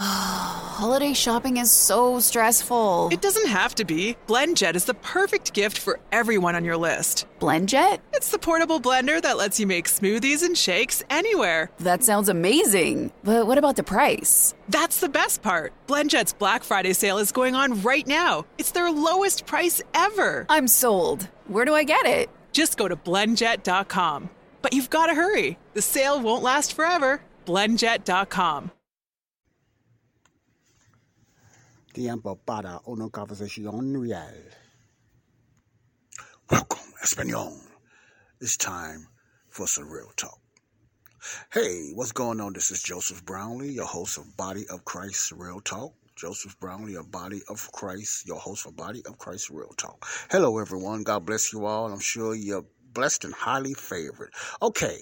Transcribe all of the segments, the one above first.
Ah, holiday shopping is so stressful. It doesn't have to be. BlendJet is the perfect gift for everyone on your list. BlendJet? It's the portable blender that lets you make smoothies and shakes anywhere. That sounds amazing. But what about the price? That's the best part. BlendJet's Black Friday sale is going on right now. It's their lowest price ever. I'm sold. Where do I get it? Just go to blendjet.com. But you've got to hurry. The sale won't last forever. blendjet.com. Tiempo para una conversación real. Welcome, Espanol. It's time for some real talk. Hey, what's going on? This is Joseph Brownlee, your host of Body of Christ Real Talk. Joseph Brownlee, a Body of Christ, your host for Body of Christ Real Talk. Hello, everyone. God bless you all. I'm sure you're blessed and highly favored. Okay,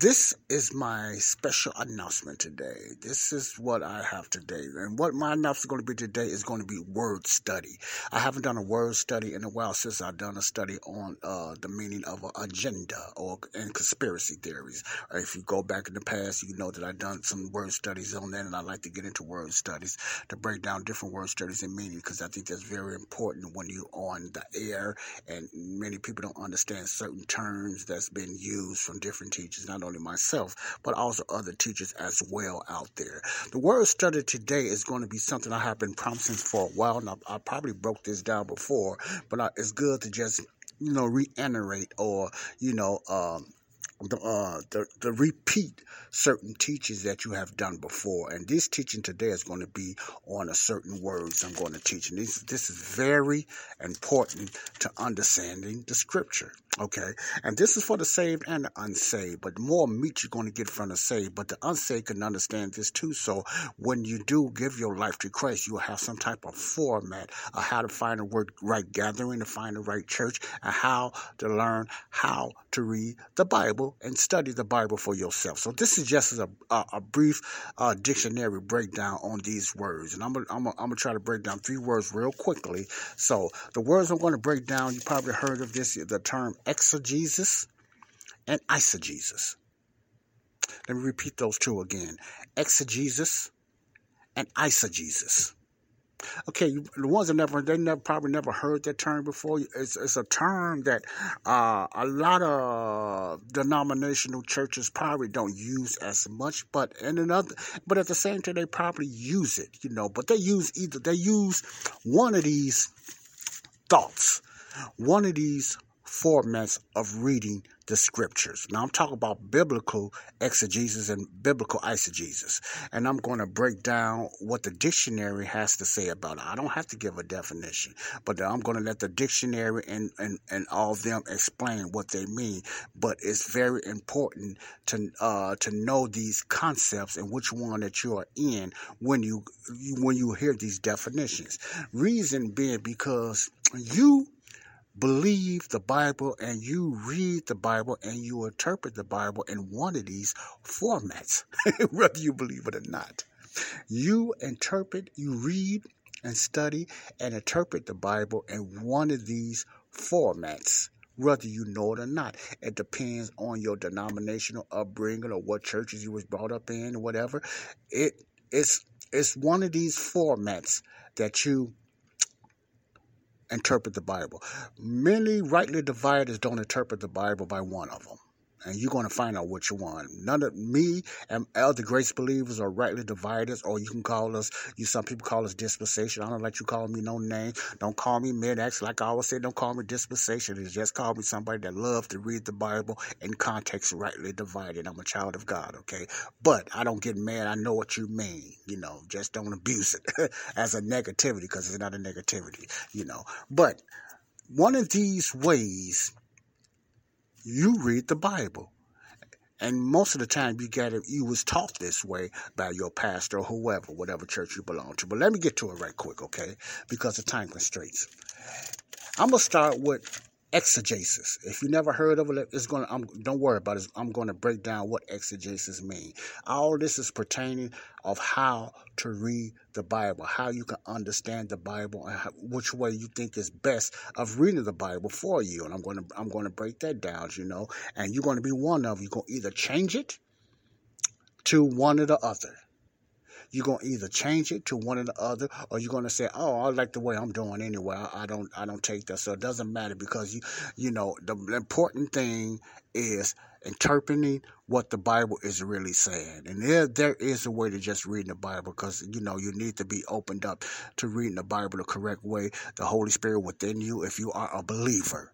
this is my special announcement today. This is what I have today. And what my announcement is going to be today is going to be word study. I haven't done a word study in a while since I've done a study on uh, the meaning of an agenda or and conspiracy theories. If you go back in the past, you know that I've done some word studies on that, and I like to get into word studies to break down different word studies and meaning because I think that's very important when you're on the air and many people don't understand certain terms that's been used from different teachers. Not only myself, but also other teachers as well out there. The word study today is going to be something I have been promising for a while. Now, I probably broke this down before, but I, it's good to just, you know, reiterate or, you know, um, the, uh, the, the repeat certain teachings that you have done before. And this teaching today is going to be on a certain words I'm going to teach. And this, this is very important to understanding the scripture. Okay. And this is for the saved and the unsaved, but more meat you're going to get from the saved, but the unsaved can understand this too. So when you do give your life to Christ, you'll have some type of format of how to find the right gathering, to find the right church, and how to learn how to read the Bible and study the Bible for yourself. So this is just a, a, a brief uh, dictionary breakdown on these words. And I'm gonna, I'm gonna try to break down three words real quickly. So the words I'm going to break down, you probably heard of this, the term exegesis and eisegesis. Let me repeat those two again. Exegesis and eisegesis. Okay, the ones that never they never probably never heard that term before. It's it's a term that uh, a lot of denominational churches probably don't use as much, but in another, but at the same time they probably use it, you know. But they use either they use one of these thoughts, one of these formats of reading the scriptures. Now I'm talking about biblical exegesis and biblical eisegesis. And I'm going to break down what the dictionary has to say about it. I don't have to give a definition, but I'm going to let the dictionary and, and, and all of them explain what they mean. But it's very important to uh, to know these concepts and which one that you are in when you when you hear these definitions. Reason being because you believe the Bible and you read the Bible and you interpret the Bible in one of these formats, whether you believe it or not. You interpret, you read and study and interpret the Bible in one of these formats whether you know it or not. It depends on your denominational upbringing or what churches you was brought up in or whatever. It it's it's one of these formats that you interpret the Bible. Many rightly dividers don't interpret the Bible by one of them and you're going to find out what you want. None of me and other grace believers are rightly divided, or you can call us, you some people call us dispensation. I don't let you call me no name. Don't call me mid-acts. Like I always say, don't call me dispensation. It's just call me somebody that loves to read the Bible in context rightly divided. I'm a child of God, okay? But I don't get mad. I know what you mean, you know, just don't abuse it as a negativity because it's not a negativity, you know. But one of these ways you read the Bible. And most of the time you get it, you was taught this way by your pastor or whoever, whatever church you belong to. But let me get to it right quick, okay? Because of time constraints. I'm gonna start with exegesis. If you never heard of it, it's gonna. I'm, don't worry about it. I'm going to break down what exegesis means. All this is pertaining of how to read the Bible, how you can understand the Bible, and how, which way you think is best of reading the Bible for you. And I'm going to I'm going to break that down, you know. And you're going to be one of you. You're going to either change it to one or the other. You're gonna either change it to one or the other, or you're gonna say, "Oh, I like the way I'm doing anyway. I, I don't, I don't take that." So it doesn't matter because you, you know, the important thing is interpreting what the Bible is really saying. And there, there is a way to just reading the Bible because, you know, you need to be opened up to reading the Bible the correct way. The Holy Spirit within you, if you are a believer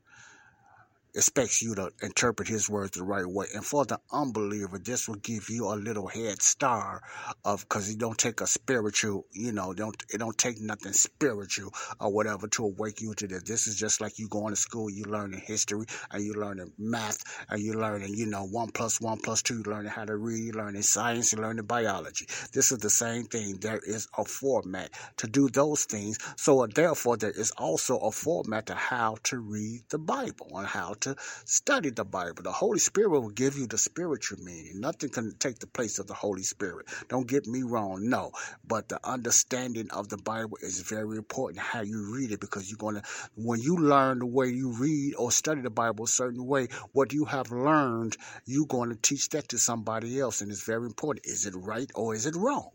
expects you to interpret his words the right way. And for the unbeliever, this will give you a little head start of because you don't take a spiritual, you know, don't it don't take nothing spiritual or whatever to awake you to this. This is just like you going to school, you learning history and you learning math and you learning, you know, one plus one plus two, you learning how to read, you learning science, you learning biology. This is the same thing. There is a format to do those things. So therefore there is also a format to how to read the Bible and how to study the Bible. The Holy Spirit will give you the spiritual meaning. Nothing can take the place of the Holy Spirit. Don't get me wrong, no. But the understanding of the Bible is very important how you read it because you're going to, when you learn the way you read or study the Bible a certain way, what you have learned, you're going to teach that to somebody else. And it's very important. Is it right or is it wrong?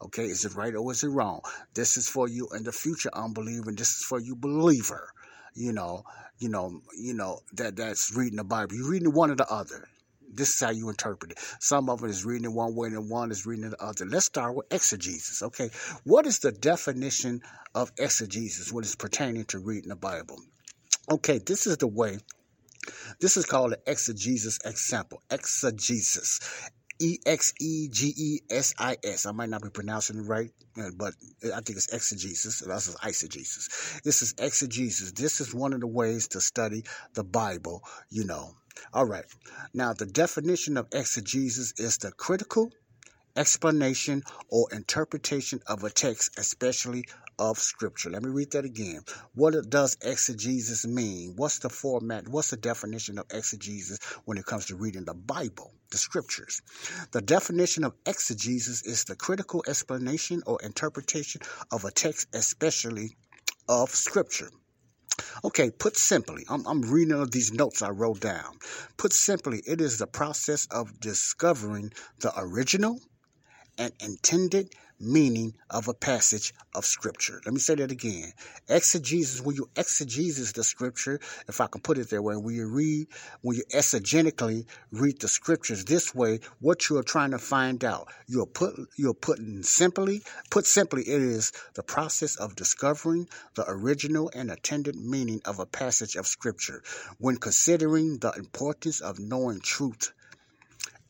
Okay, is it right or is it wrong? This is for you in the future unbeliever. This is for you believer you know, you know, you know that that's reading the Bible. You're reading one or the other. This is how you interpret it. Some of it is reading it one way and one is reading the other. Let's start with exegesis. Okay, what is the definition of exegesis What is pertaining to reading the Bible? Okay, this is the way. This is called an exegesis example. Exegesis. E X E G E S I S. I might not be pronouncing it right, uh, but I think it's exegesis. That's eisegesis. This is exegesis. This is one of the ways to study the Bible, you know. All right. Now, the definition of exegesis is the critical explanation or interpretation of a text, especially of Scripture. Let me read that again. What does exegesis mean? What's the format? What's the definition of exegesis when it comes to reading the Bible, the Scriptures? The definition of exegesis is the critical explanation or interpretation of a text, especially of Scripture. Okay, put simply, I'm, I'm reading these notes I wrote down. Put simply, it is the process of discovering the original and intended meaning of a passage of scripture. Let me say that again. Exegesis, when you exegesis the scripture, if I can put it that way, when you read, when you exegetically read the scriptures this way, what you are trying to find out, you're put, you're putting simply, put simply, it is the process of discovering the original and intended meaning of a passage of scripture. When considering the importance of knowing truth,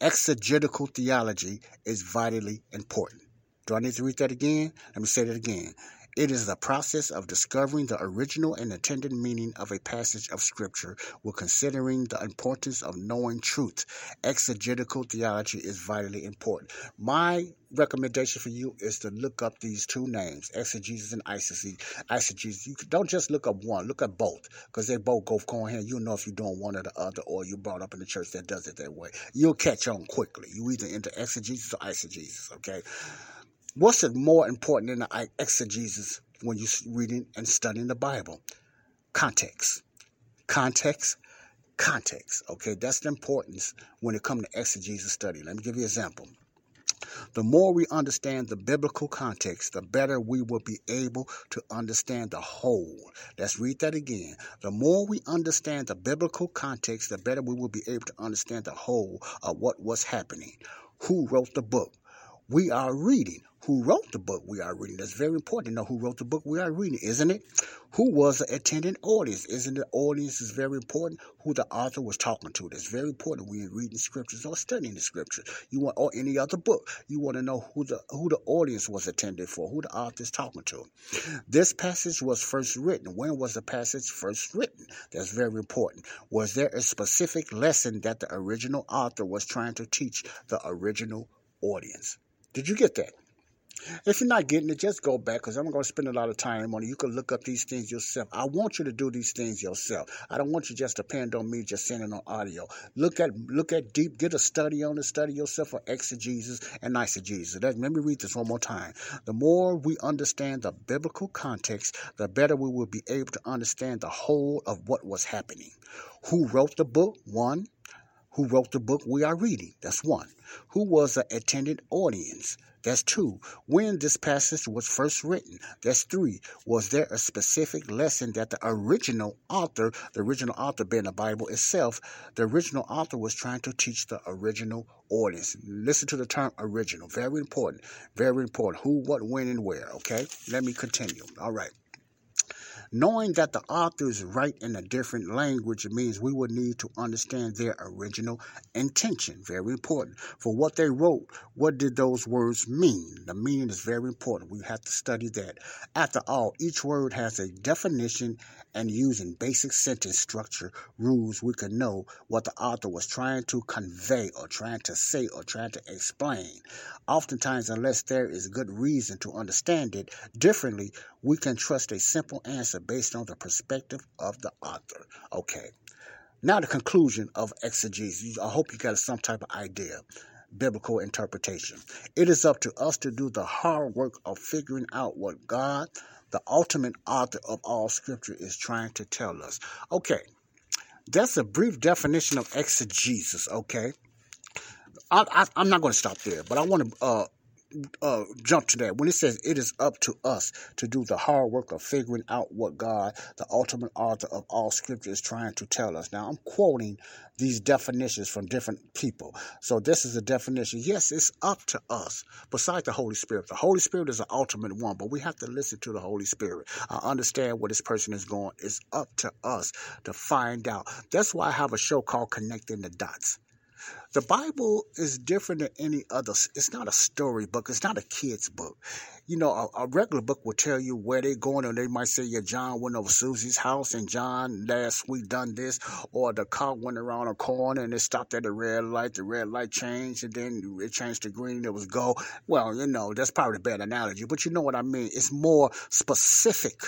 exegetical theology is vitally important. Do I need to read that again? Let me say that again. It is the process of discovering the original and intended meaning of a passage of Scripture while considering the importance of knowing truth. Exegetical theology is vitally important. My recommendation for you is to look up these two names, exegesis and eisegesis. You don't just look up one, look at both, because they both go hand. You'll know if you're doing one or the other, or you brought up in the church that does it that way. You'll catch on quickly. You either into exegesis or eisegesis, okay? What's more important than the exegesis when you're reading and studying the Bible? Context. Context. Context. Okay, that's the importance when it comes to exegesis study. Let me give you an example. The more we understand the biblical context, the better we will be able to understand the whole. Let's read that again. The more we understand the biblical context, the better we will be able to understand the whole of what was happening. Who wrote the book? We are reading who wrote the book we are reading. That's very important to know who wrote the book we are reading, isn't it? Who was the attending audience? Isn't the audience is very important? Who the author was talking to. That's very important you're reading scriptures or studying the scriptures. You want or any other book. You want to know who the who the audience was attended for, who the author is talking to. This passage was first written. When was the passage first written? That's very important. Was there a specific lesson that the original author was trying to teach the original audience? Did you get that? If you're not getting it, just go back because I'm going to spend a lot of time on it. You can look up these things yourself. I want you to do these things yourself. I don't want you just depend on me just sending on audio. Look at look at deep, get a study on it, study yourself for exegesis and eisegesis. Let me read this one more time. The more we understand the biblical context, the better we will be able to understand the whole of what was happening. Who wrote the book? One. Who wrote the book we are reading? That's one. Who was the attendant audience? That's two. When this passage was first written. That's three. Was there a specific lesson that the original author, the original author being the Bible itself, the original author was trying to teach the original audience? Listen to the term original. Very important. Very important. Who, what, when, and where. Okay? Let me continue. All right. Knowing that the authors write in a different language means we would need to understand their original intention. Very important. For what they wrote, what did those words mean? The meaning is very important. We have to study that. After all, each word has a definition and using basic sentence structure rules, we can know what the author was trying to convey or trying to say or trying to explain. Oftentimes, unless there is good reason to understand it differently, we can trust a simple answer based on the perspective of the author. Okay. Now, the conclusion of exegesis. I hope you got some type of idea biblical interpretation. It is up to us to do the hard work of figuring out what God the ultimate author of all scripture is trying to tell us. Okay, that's a brief definition of exegesis, okay? I, am not going to stop there, but I want to uh, uh, jump to that when it says it is up to us to do the hard work of figuring out what God, the ultimate author of all scripture, is trying to tell us. Now, I'm quoting these definitions from different people. So, this is a definition. Yes, it's up to us, besides the Holy Spirit. The Holy Spirit is the ultimate one, but we have to listen to the Holy Spirit. I understand where this person is going. It's up to us to find out. That's why I have a show called Connecting the Dots. The Bible is different than any other. It's not a story book. It's not a kid's book. You know, a, a regular book will tell you where they're going, and they might say, "Yeah, John went over Susie's house, and John last week done this," or the car went around a corner and it stopped at a red light. The red light changed, and then it changed to green. It was go. Well, you know, that's probably a bad analogy, but you know what I mean. It's more specific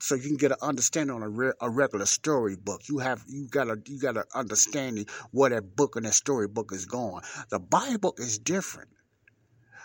so you can get an understanding on a, re- a regular storybook. You have you got a you got an understanding where that book and that storybook is going. The Bible is different.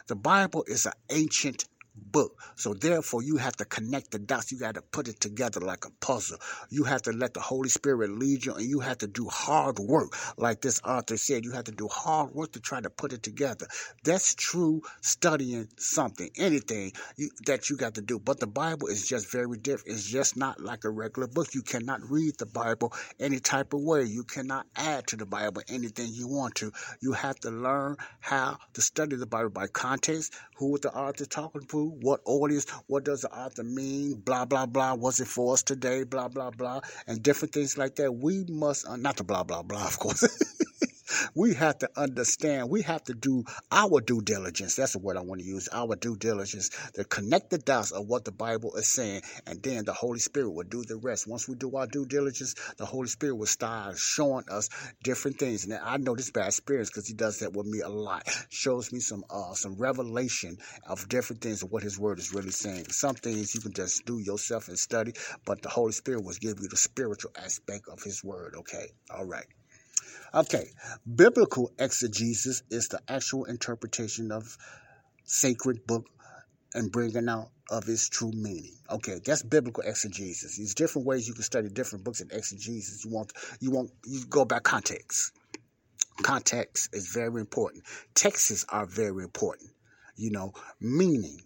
The Bible is an ancient book. So therefore, you have to connect the dots. You got to put it together like a puzzle. You have to let the Holy Spirit lead you, and you have to do hard work, like this author said. You have to do hard work to try to put it together. That's true studying something, anything you, that you got to do. But the Bible is just very different. It's just not like a regular book. You cannot read the Bible any type of way. You cannot add to the Bible anything you want to. You have to learn how to study the Bible by context, who the author talking to what audience, what does the author mean, blah, blah, blah, was it for us today, blah, blah, blah, and different things like that. We must, uh, not the blah, blah, blah, of course. we have to understand, we have to do our due diligence. That's the word I want to use, our due diligence, to connect the dots of what the Bible is saying, and then the Holy Spirit will do the rest. Once we do our due diligence, the Holy Spirit will start showing us different things. And I know this by experience because he does that with me a lot. Shows me some uh, some revelation of different things of what his word is really saying. Some things you can just do yourself and study, but the Holy Spirit will give you the spiritual aspect of his word. Okay. All right. Okay, biblical exegesis is the actual interpretation of sacred book and bringing out of its true meaning. Okay, that's biblical exegesis. There's different ways you can study different books in exegesis. You want you want you go by context. Context is very important. Texts are very important. You know, meaning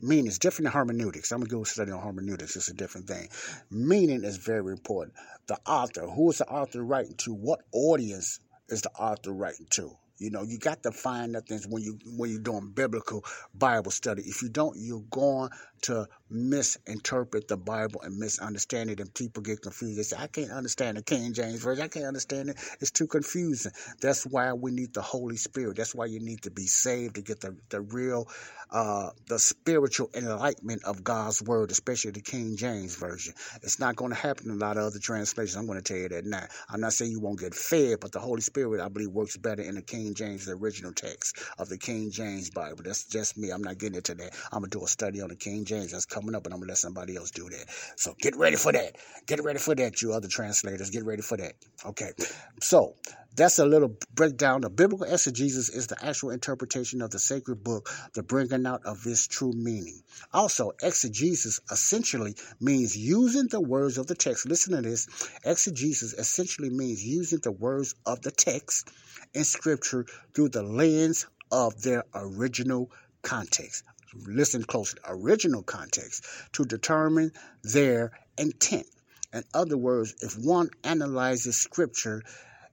Meaning is different than hermeneutics. I'm to go study on hermeneutics. It's a different thing. Meaning is very important. The author, who is the author writing to? What audience is the author writing to? You know, you got to find that things when you when you're doing biblical Bible study. If you don't, you're going to misinterpret the Bible and misunderstand it, and people get confused. They say, I can't understand the King James Version. I can't understand it. It's too confusing. That's why we need the Holy Spirit. That's why you need to be saved to get the, the real, uh, the spiritual enlightenment of God's Word, especially the King James Version. It's not going to happen in a lot of other translations. I'm going to tell you that now. I'm not saying you won't get fed, but the Holy Spirit, I believe, works better in the King James, the original text of the King James Bible. That's just me. I'm not getting into that. I'm going to do a study on the King James that's coming up, and I'm gonna let somebody else do that. So get ready for that. Get ready for that, you other translators. Get ready for that. Okay. So that's a little breakdown. The biblical exegesis is the actual interpretation of the sacred book, the bringing out of its true meaning. Also, exegesis essentially means using the words of the text. Listen to this. Exegesis essentially means using the words of the text in scripture through the lens of their original context. Listen closely, original context, to determine their intent. In other words, if one analyzes scripture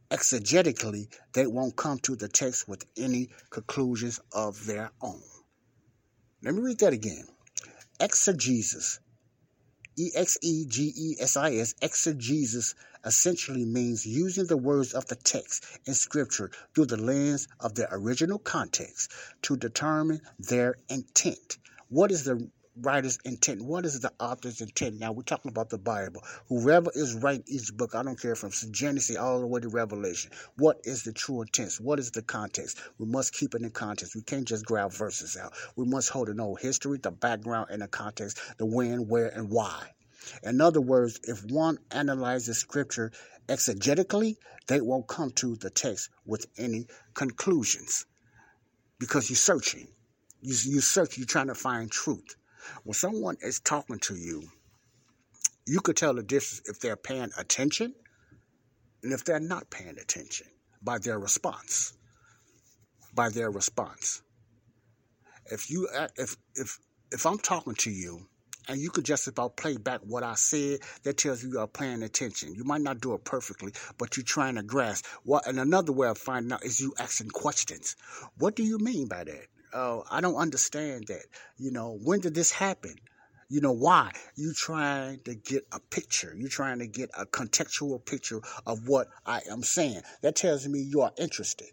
exegetically, they won't come to the text with any conclusions of their own. Let me read that again. Exegesis E X E G E S I S, exegesis essentially means using the words of the text in Scripture through the lens of their original context to determine their intent. What is the writer's intent? What is the author's intent? Now, we're talking about the Bible. Whoever is writing each book, I don't care from Genesis all the way to Revelation. What is the true intent? What is the context? We must keep it in context. We can't just grab verses out. We must hold an old history, the background, and the context, the when, where, and why. In other words, if one analyzes scripture exegetically, they won't come to the text with any conclusions because you're searching. You, you search, you're trying to find truth. When someone is talking to you, you could tell the difference if they're paying attention and if they're not paying attention by their response. By their response. If you uh, if if if I'm talking to you and you could just about play back what I said. That tells you you are paying attention. You might not do it perfectly, but you're trying to grasp. What and another way of finding out is you asking questions. What do you mean by that? Uh, I don't understand that. You know, when did this happen? You know why? You trying to get a picture. You trying to get a contextual picture of what I am saying. That tells me you are interested.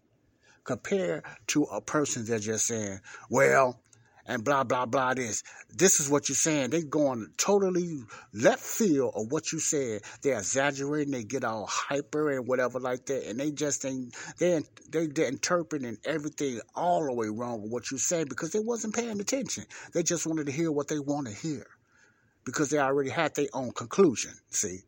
Compared to a person that's just saying, "Well, and blah blah blah this. This is what you're saying. They going totally left field of what you said. They're exaggerating. They get all hyper and whatever like that, and they just ain't they they they're interpreting everything all the way wrong with what you said because they wasn't paying attention. They just wanted to hear what they want to hear because they already had their own conclusion. See,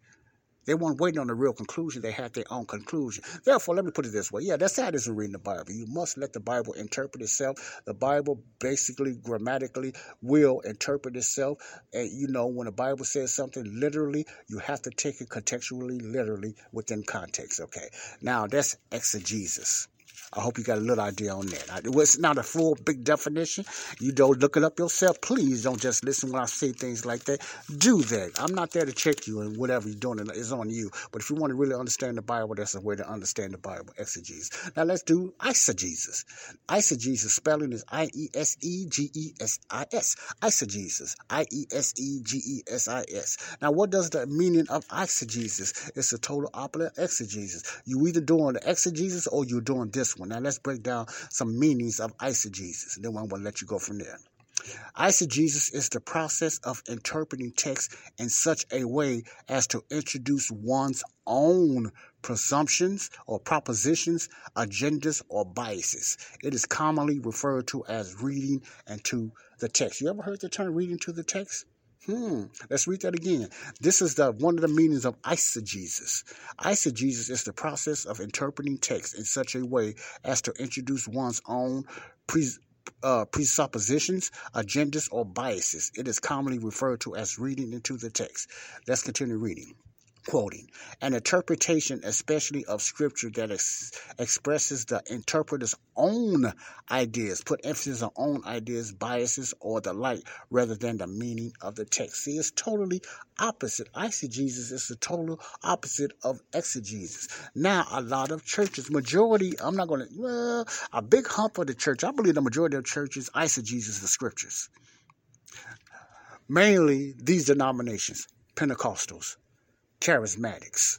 they weren't waiting on the real conclusion. They had their own conclusion. Therefore, let me put it this way. Yeah, that's how it is in reading the Bible. You must let the Bible interpret itself. The Bible basically, grammatically, will interpret itself. And you know, when the Bible says something literally, you have to take it contextually, literally, within context. Okay. Now, that's exegesis. I hope you got a little idea on that. It's not a full big definition. You don't look it up yourself. Please don't just listen when I say things like that. Do that. I'm not there to check you and whatever you're doing is on you. But if you want to really understand the Bible, that's a way to understand the Bible. Exegesis. Now let's do eisegesis. Eisegesis spelling is I E S E G E S I S. Eisegesis. I E S E G E S I S. Now what does the meaning of eisegesis? It's a total opposite exegesis. You either doing the exegesis or you're doing this one one. Now let's break down some meanings of eisegesis, and then I'm going to let you go from there. Eisegesis is the process of interpreting text in such a way as to introduce one's own presumptions or propositions, agendas, or biases. It is commonly referred to as reading into the text. You ever heard the term reading to the text? Hmm. Let's read that again. This is the one of the meanings of eisegesis. Eisegesis is the process of interpreting text in such a way as to introduce one's own uh, presuppositions, agendas, or biases. It is commonly referred to as reading into the text. Let's continue reading quoting, an interpretation, especially of scripture that ex- expresses the interpreter's own ideas, put emphasis on own ideas, biases, or the like, rather than the meaning of the text. See, it's totally opposite. Eisegesis is the total opposite of exegesis. Now, a lot of churches, majority, I'm not going to, well, a big hump of the church, I believe the majority of churches eisegesis the scriptures. Mainly these denominations, Pentecostals, charismatics.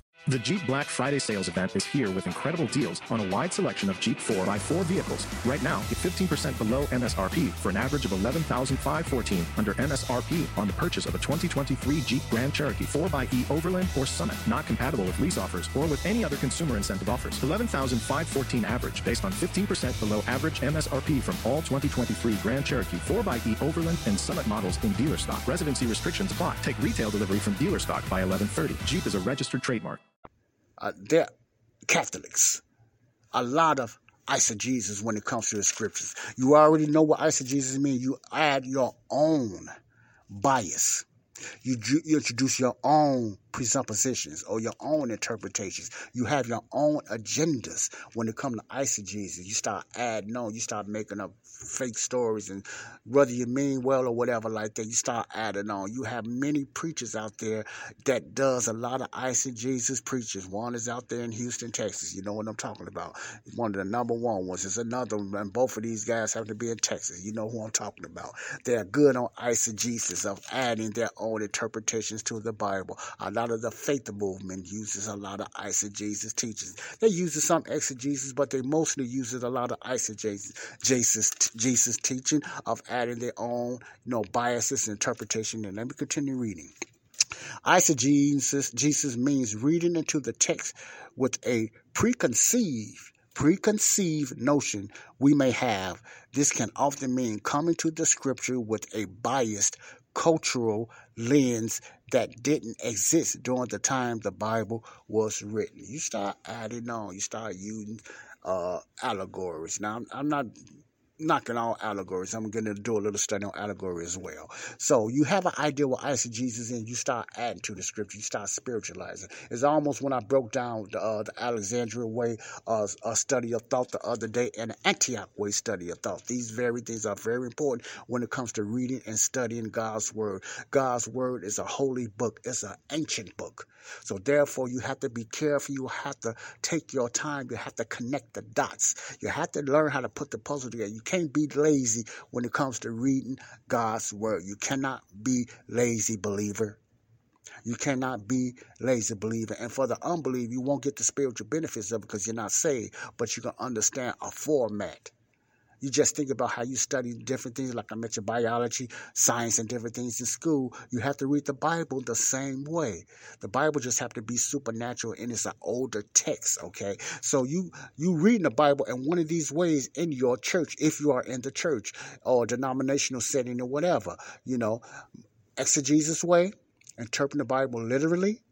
The Jeep Black Friday sales event is here with incredible deals on a wide selection of Jeep 4x4 vehicles. Right now, get 15% below MSRP for an average of 11514 under MSRP on the purchase of a 2023 Jeep Grand Cherokee 4xE Overland or Summit. Not compatible with lease offers or with any other consumer incentive offers. 11514 average based on 15% below average MSRP from all 2023 Grand Cherokee 4xE Overland and Summit models in dealer stock. Residency restrictions apply. Take retail delivery from dealer stock by 1130. Jeep is a registered trademark uh, they're Catholics. A lot of eisegesis when it comes to the scriptures. You already know what eisegesis means. You add your own bias. You, you introduce your own presuppositions or your own interpretations. You have your own agendas when it comes to eisegesis. You start adding on, you start making up fake stories, and whether you mean well or whatever like that, you start adding on. You have many preachers out there that does a lot of eisegesis preachers. One is out there in Houston, Texas. You know what I'm talking about. One of the number one ones is another one, and both of these guys have to be in Texas. You know who I'm talking about. They're good on eisegesis of adding their own interpretations to the Bible. A lot of the faith movement uses a lot of eisegesis teachings. They use some exegesis, but they mostly use it a lot of eisegesis Jesus Jesus teaching of adding their own, you know, biases interpretation. And let me continue reading. Eisegesis Jesus means reading into the text with a preconceived preconceived notion we may have. This can often mean coming to the scripture with a biased cultural lens that didn't exist during the time the Bible was written. You start adding on, you start using uh, allegories. Now, I'm, I'm not knocking all allegories. I'm going to do a little study on allegory as well. So you have an idea what eisegesis is, and you start adding to the scripture. You start spiritualizing. It's almost when I broke down the, uh, the Alexandria way uh, study of thought the other day and the Antioch way study of thought. These very things are very important when it comes to reading and studying God's word. God's word is a holy book. It's an ancient book. So therefore, you have to be careful. You have to take your time. You have to connect the dots. You have to learn how to put the puzzle together. You can't be lazy when it comes to reading God's word. You cannot be lazy, believer. You cannot be lazy believer. And for the unbeliever, you won't get the spiritual benefits of it because you're not saved, but you can understand a format. You just think about how you study different things, like I mentioned, biology, science, and different things in school. You have to read the Bible the same way. The Bible just have to be supernatural, and it's an older text. Okay, so you you reading the Bible in one of these ways in your church, if you are in the church or denominational setting or whatever. You know, exegesis way, interpreting the Bible literally,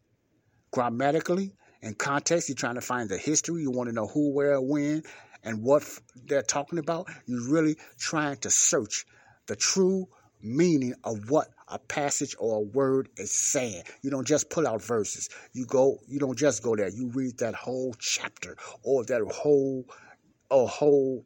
grammatically, in context. You're trying to find the history. You want to know who, where, when, and what they're talking about, you're really trying to search the true meaning of what a passage or a word is saying. You don't just pull out verses. You go you don't just go there. You read that whole chapter or that whole a whole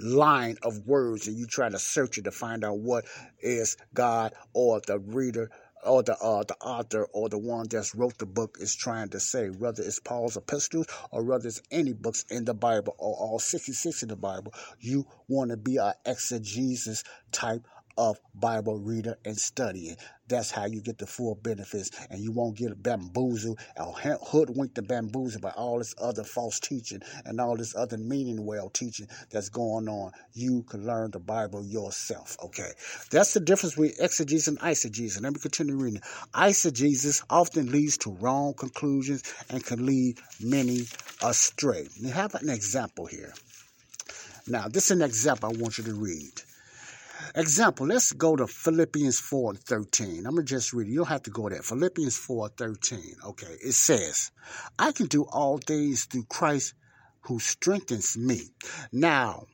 line of words and you try to search it to find out what is God or the reader or the uh, the author or the one that's wrote the book is trying to say, whether it's Paul's epistles or whether it's any books in the Bible or all 66 in the Bible, you want to be an exegesis type of Bible reader and studying. That's how you get the full benefits, and you won't get bamboozled or hoodwinked and bamboozled by all this other false teaching and all this other meaning well teaching that's going on. You can learn the Bible yourself. Okay, that's the difference between exegesis and eisegesis. Let me continue reading. Eisegesis often leads to wrong conclusions and can lead many astray. We have an example here. Now, this is an example I want you to read. Example, let's go to Philippians 4 and 13. I'm going to just read it. You don't have to go there. Philippians 4 13. Okay. It says, I can do all things through Christ who strengthens me. Now,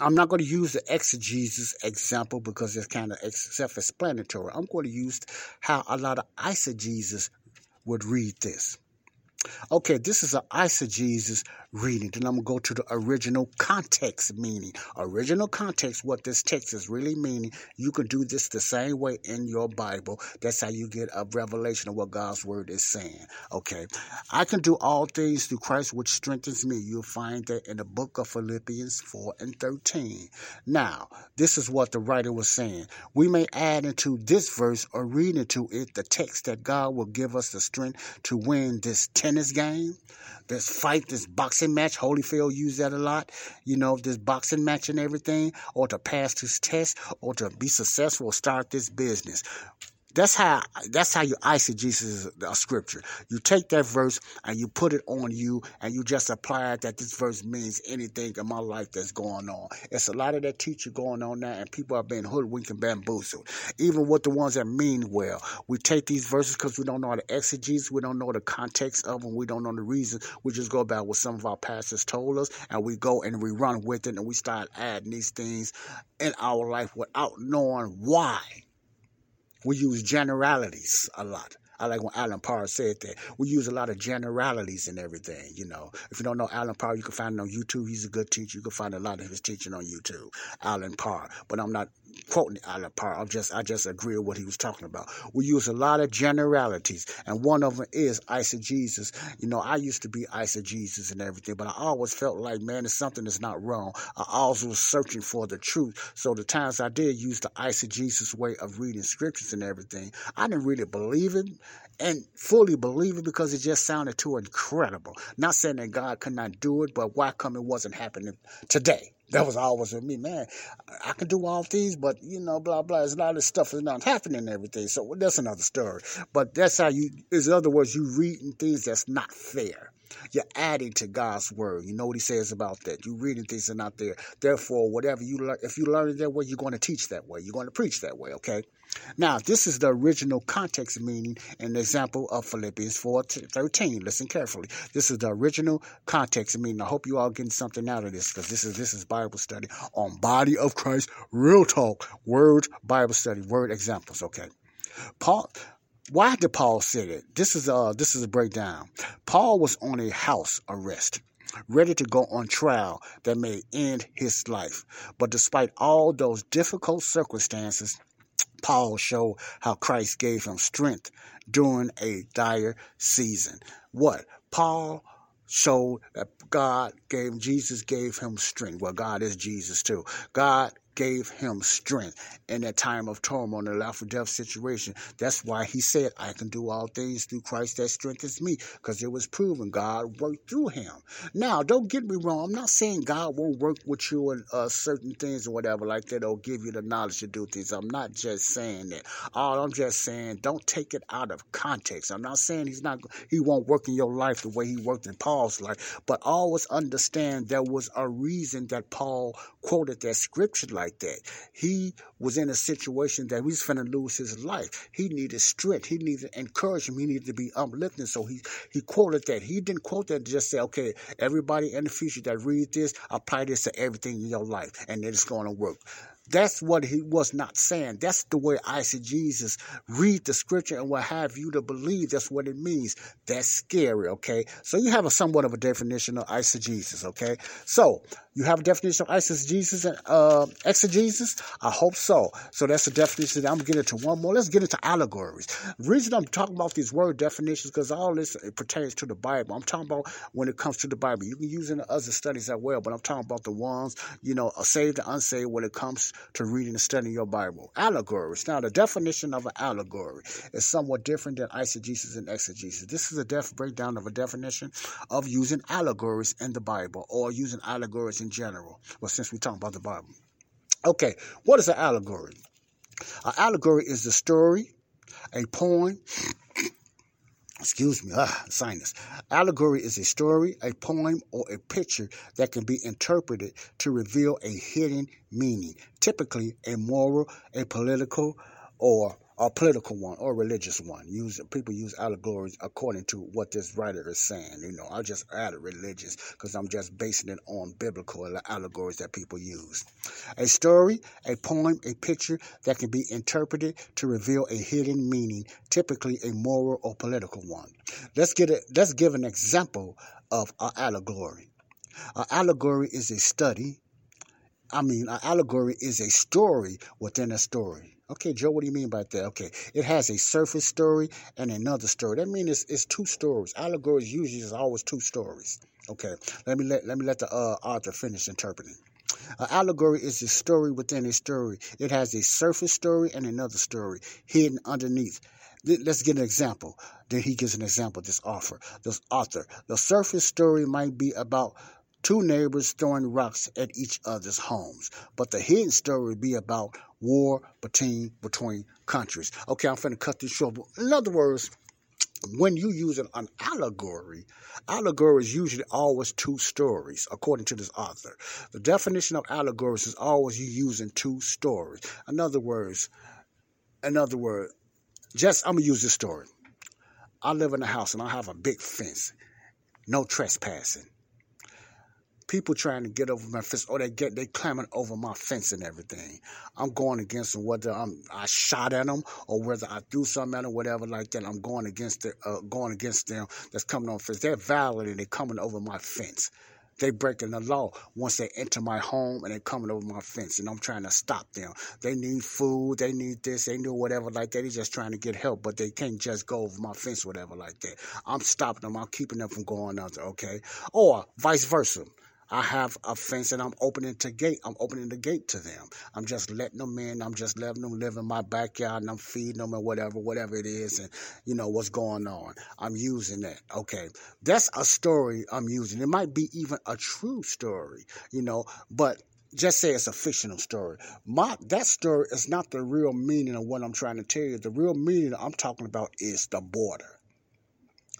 I'm not going to use the exegesis example because it's kind of self explanatory. I'm going to use how a lot of eisegesis would read this. Okay, this is an eisegesis reading. Then I'm going to go to the original context meaning. Original context, what this text is really meaning. You can do this the same way in your Bible. That's how you get a revelation of what God's word is saying. Okay. I can do all things through Christ, which strengthens me. You'll find that in the book of Philippians 4 and 13. Now, this is what the writer was saying. We may add into this verse or read into it the text that God will give us the strength to win this tennis game, this fight, this boxing match. Holyfield used that a lot. You know, this boxing match and everything, or to pass this test, or to be successful, start this business. That's how that's how you eisegesis a scripture. You take that verse and you put it on you and you just apply it that this verse means anything in my life that's going on. It's a lot of that teaching going on now and people are being hoodwinked and bamboozled. Even with the ones that mean well. We take these verses because we don't know the exegesis, we don't know the context of them, we don't know the reason. We just go about what some of our pastors told us and we go and we run with it and we start adding these things in our life without knowing why we use generalities a lot. I like when Alan Parr said that. We use a lot of generalities and everything, you know. If you don't know Alan Parr, you can find him on YouTube. He's a good teacher. You can find a lot of his teaching on YouTube. Alan Parr. But I'm not quoting Alan Parr. I'm just I just agree with what he was talking about. We use a lot of generalities, and one of them is eisegesis. You know, I used to be eisegesis and everything, but I always felt like, man, there's something that's not wrong. I always was searching for the truth. So the times I did use the eisegesis way of reading scriptures and everything, I didn't really believe it and fully believe it because it just sounded too incredible. Not saying that God could not do it, but why come it wasn't happening today? That was always with me, man. I can do all things, but you know, blah blah. There's a lot of stuff is not happening and everything. So that's another story. But that's how you. In other words, you reading things that's not fair. You're adding to God's word. You know what He says about that. You're reading things that are not there. Therefore, whatever you learn, if you learn it that way, you're going to teach that way. You're going to preach that way. Okay. Now, this is the original context meaning and example of Philippians 4 13. Listen carefully. This is the original context meaning. I hope you all getting something out of this because this is this is Bible study on body of Christ, real talk, word Bible study, word examples. Okay. Paul why did Paul say it? This is uh this is a breakdown. Paul was on a house arrest ready to go on trial that may end his life. But despite all those difficult circumstances, Paul showed how Christ gave him strength during a dire season. What? Paul showed that God gave, Jesus gave him strength. Well, God is Jesus too. God gave him strength in that time of turmoil, the life or death situation. That's why he said, I can do all things through Christ that strengthens me, because it was proven God worked through him. Now, don't get me wrong. I'm not saying God won't work with you in uh, certain things or whatever like that, or give you the knowledge to do things. I'm not just saying that. All I'm just saying, don't take it out of context. I'm not saying he's not, he won't work in your life the way he worked in Paul's life, but always understand there was a reason that Paul quoted that scripture like like that. He was in a situation that he was to lose his life. He needed strength. He needed encouragement. He needed to be uplifting. So he, he quoted that. He didn't quote that to just say, okay, everybody in the future that read this, apply this to everything in your life, and it's going to work. That's what he was not saying. That's the way I see Jesus read the scripture and will have you to believe that's what it means. That's scary, okay? So you have a somewhat of a definition of eisegesis, okay? So you have a definition of eisegesis and uh, exegesis? I hope so. So that's the definition. I'm going to get into one more. Let's get into allegories. The reason I'm talking about these word definitions because all this pertains to the Bible. I'm talking about when it comes to the Bible. You can use it in other studies as well, but I'm talking about the ones, you know, saved and unsaved when it comes to reading and studying your Bible. Allegories. Now, the definition of an allegory is somewhat different than eisegesis and exegesis. This is a def- breakdown of a definition of using allegories in the Bible or using allegories in general. Well, since we're talking about the Bible. Okay, what is an allegory? An allegory is the story, a poem, excuse me, ah, sinus. Allegory is a story, a poem, or a picture that can be interpreted to reveal a hidden meaning, typically a moral, a political, or a political one or religious one. Use people use allegories according to what this writer is saying. You know, I just added religious because I'm just basing it on biblical allegories that people use. A story, a poem, a picture that can be interpreted to reveal a hidden meaning, typically a moral or political one. Let's get it. Let's give an example of an allegory. An allegory is a study. I mean, an allegory is a story within a story. Okay, Joe, what do you mean by that? Okay, it has a surface story and another story. That means it's, it's two stories. Allegories usually is always two stories. Okay, let me let let me let the uh, author finish interpreting. An allegory is a story within a story. It has a surface story and another story hidden underneath. Let's get an example. Then he gives an example. This author, this author. The surface story might be about two neighbors throwing rocks at each other's homes. But the hidden story would be about war between between countries. Okay, I'm finna cut this short. In other words, when you use an, an allegory, allegory is usually always two stories, according to this author. The definition of allegories is always you using two stories. In other words, in other words, just I'm gonna use this story. I live in a house and I have a big fence, no trespassing people trying to get over my fence or they get they climbing over my fence and everything. I'm going against them whether I'm I shot at them or whether I threw something at them, whatever like that. I'm going against the uh, going against them that's coming on fence. They're and they're coming over my fence. They breaking the law once they enter my home and they're coming over my fence, and I'm trying to stop them. They need food, they need this, they need whatever like that. They're just trying to get help, but they can't just go over my fence, whatever like that. I'm stopping them. I'm keeping them from going out there, okay? Or vice versa. I have a fence and I'm opening the gate. I'm opening the gate to them. I'm just letting them in. I'm just letting them live in my backyard and I'm feeding them and whatever, whatever it is, and you know what's going on. I'm using that. Okay, that's a story I'm using. It might be even a true story, you know, but just say it's a fictional story. My that story is not the real meaning of what I'm trying to tell you. The real meaning I'm talking about is the border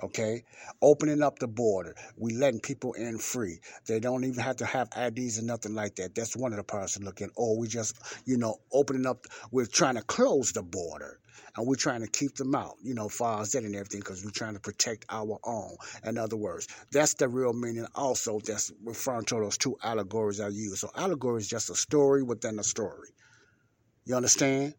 okay? Opening up the border. We letting people in free. They don't even have to have ids and nothing like that. That's one of the parts to look at. Or we just you know opening up we're trying to close the border. And we're trying to keep them out you know far as that and everything because we're trying to protect our own. In other words that's the real meaning. Also that's referring to those two allegories i use so allegory is just a story within a story. You understand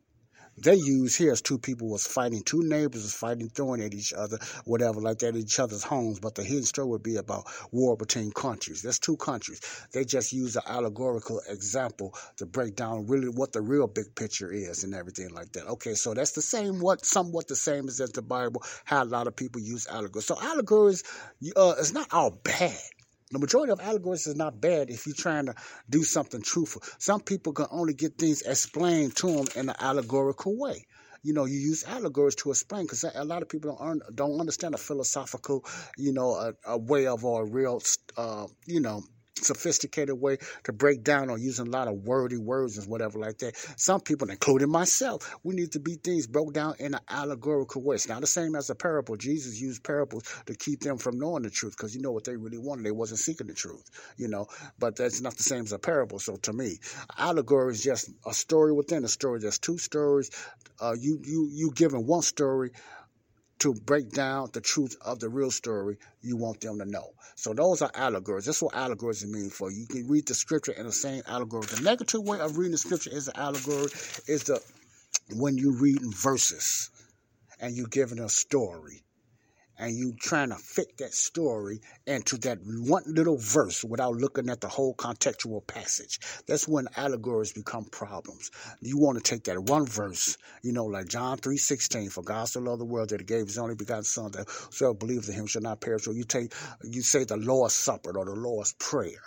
they use here as two people was fighting, two neighbors was fighting, throwing at each other, whatever, like that, at each other's homes. But the hidden story would be about war between countries. There's two countries. They just use an allegorical example to break down really what the real big picture is and everything like that. Okay, so that's the same, what somewhat the same as the Bible. How a lot of people use allegories. So allegories, uh, it's not all bad the majority of allegories is not bad if you're trying to do something truthful. Some people can only get things explained to them in an allegorical way. You know, you use allegories to explain because a lot of people don't don't understand a philosophical, you know, a, a way of or a real, uh, you know, sophisticated way to break down or using a lot of wordy words and whatever like that. Some people, including myself, we need to be things broke down in an allegorical way. It's not the same as a parable. Jesus used parables to keep them from knowing the truth because you know what they really wanted. They wasn't seeking the truth, you know. But that's not the same as a parable. So to me, allegory is just a story within a story. There's two stories. Uh, you you you giving one story to break down the truth of the real story you want them to know. So those are allegories. That's what allegories mean for. You can read the scripture in the same allegory. The negative way of reading the scripture is an allegory is the when you read verses and you're giving a story and you trying to fit that story into that one little verse without looking at the whole contextual passage. That's when allegories become problems. You want to take that one verse, you know, like John 3.16, for God so loved the world that he gave his only begotten son that whoever believes in him shall not perish. So you take, you say the Lord's Supper or the Lord's Prayer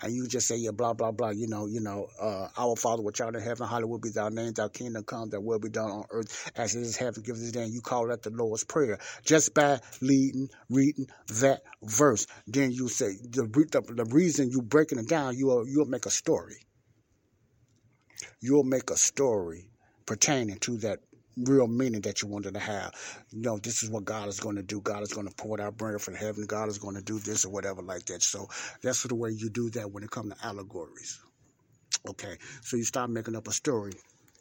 and you just say, yeah, blah, blah, blah, you know, you know, uh, our Father which art in heaven, hallowed be thy name, thy kingdom come, that will be done on earth as it is heaven. Give us this day. You call that the Lord's Prayer. Just by leading, reading that verse. Then you say, the, the, the reason you breaking it down, you'll, you'll make a story. You'll make a story pertaining to that real meaning that you wanted to have. You know, this is what God is going to do. God is going to pour out bread from heaven. God is going to do this or whatever like that. So that's the way you do that when it comes to allegories. Okay, so you start making up a story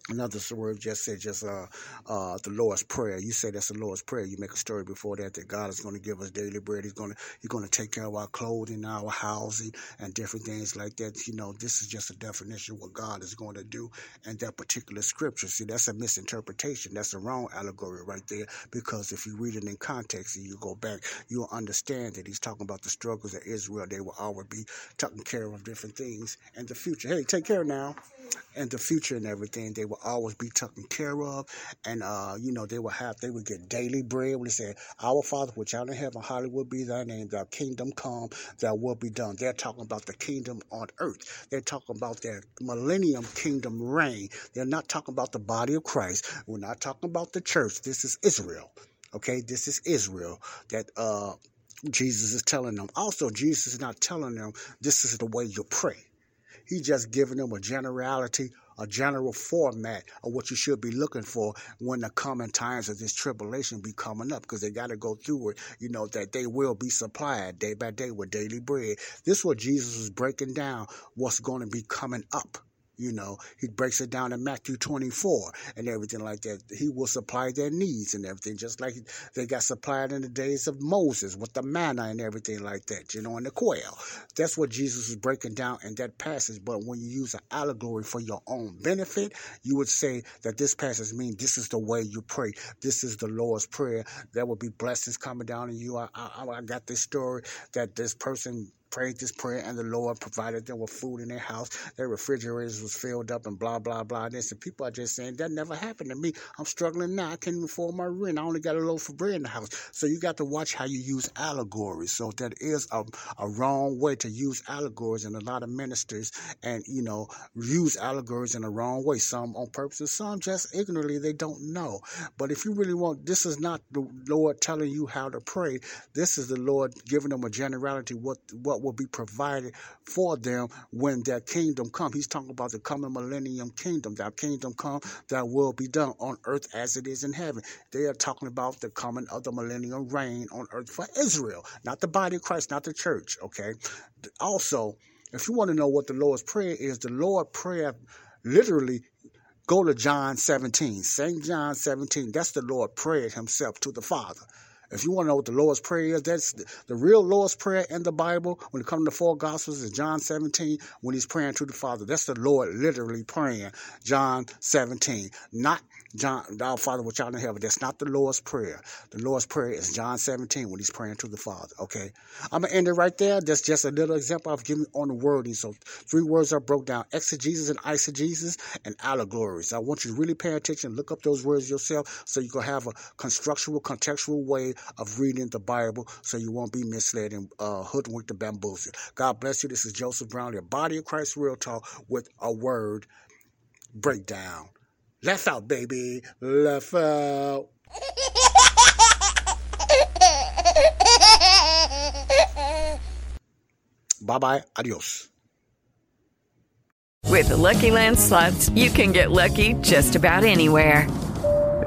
Another word just said just uh uh the Lord's prayer. You say that's the Lord's prayer. You make a story before that that God is going to give us daily bread. He's going to He's going to take care of our clothing, our housing, and different things like that. You know, this is just a definition of what God is going to do in that particular scripture. See, that's a misinterpretation. That's a wrong allegory right there. Because if you read it in context and you go back, you'll understand that He's talking about the struggles of Israel. They will always be taking care of different things and the future. Hey, take care now and the future and everything, they will always be taken care of. And, uh, you know, they will have, they would get daily bread when they say, Our Father, which art in heaven, hallowed be thy name, thy kingdom come, thy will be done. They're talking about the kingdom on earth. They're talking about their millennium kingdom reign. They're not talking about the body of Christ. We're not talking about the church. This is Israel. Okay, this is Israel that uh, Jesus is telling them. Also, Jesus is not telling them this is the way you pray. He's just giving them a generality, a general format of what you should be looking for when the coming times of this tribulation be coming up, because they got to go through it. You know that they will be supplied day by day with daily bread. This is what Jesus was breaking down. What's going to be coming up you know, he breaks it down in Matthew 24 and everything like that. He will supply their needs and everything, just like they got supplied in the days of Moses with the manna and everything like that, you know, and the quail. That's what Jesus is breaking down in that passage. But when you use an allegory for your own benefit, you would say that this passage means this is the way you pray. This is the Lord's Prayer. There will be blessings coming down on you. I, I, I got this story that this person prayed this prayer and the Lord provided them with food in their house. Their refrigerators was filled up and blah, blah, blah. This and people are just saying that never happened to me. I'm struggling now. I can't even afford my rent. I only got a loaf of bread in the house. So you got to watch how you use allegories. So that is a, a wrong way to use allegories and a lot of ministers and, you know, use allegories in the wrong way. Some on purpose and some just ignorantly they don't know. But if you really want, this is not the Lord telling you how to pray. This is the Lord giving them a generality what what will be provided for them when their kingdom come. He's talking about the coming millennium kingdom. That kingdom come, that will be done on earth as it is in heaven. They are talking about the coming of the millennium reign on earth for Israel, not the body of Christ, not the church. Okay. Also, if you want to know what the Lord's Prayer is, the Lord's Prayer literally go to John 17, St. John 17. That's the Lord prayed himself to the Father. If you want to know what the Lord's Prayer is, that's the, the real Lord's Prayer in the Bible. When it comes to the four Gospels, is John 17 when he's praying to the Father. That's the Lord literally praying. John 17, not John, our Father which art in heaven. That's not the Lord's Prayer. The Lord's Prayer is John 17 when he's praying to the Father. Okay, I'm gonna end it right there. That's just a little example I've given on the wording. So three words are broke down: exegesis and eisegesis and allegories. I want you to really pay attention, look up those words yourself, so you can have a constructual, contextual way of reading the Bible, so you won't be misled and uh, hoodwinked and bamboozled. God bless you. This is Joseph Brown, your Body of Christ Real Talk with a word breakdown. Left out, baby. Left uh, out. bye bye. Adios. With the Lucky Land slots, you can get lucky just about anywhere.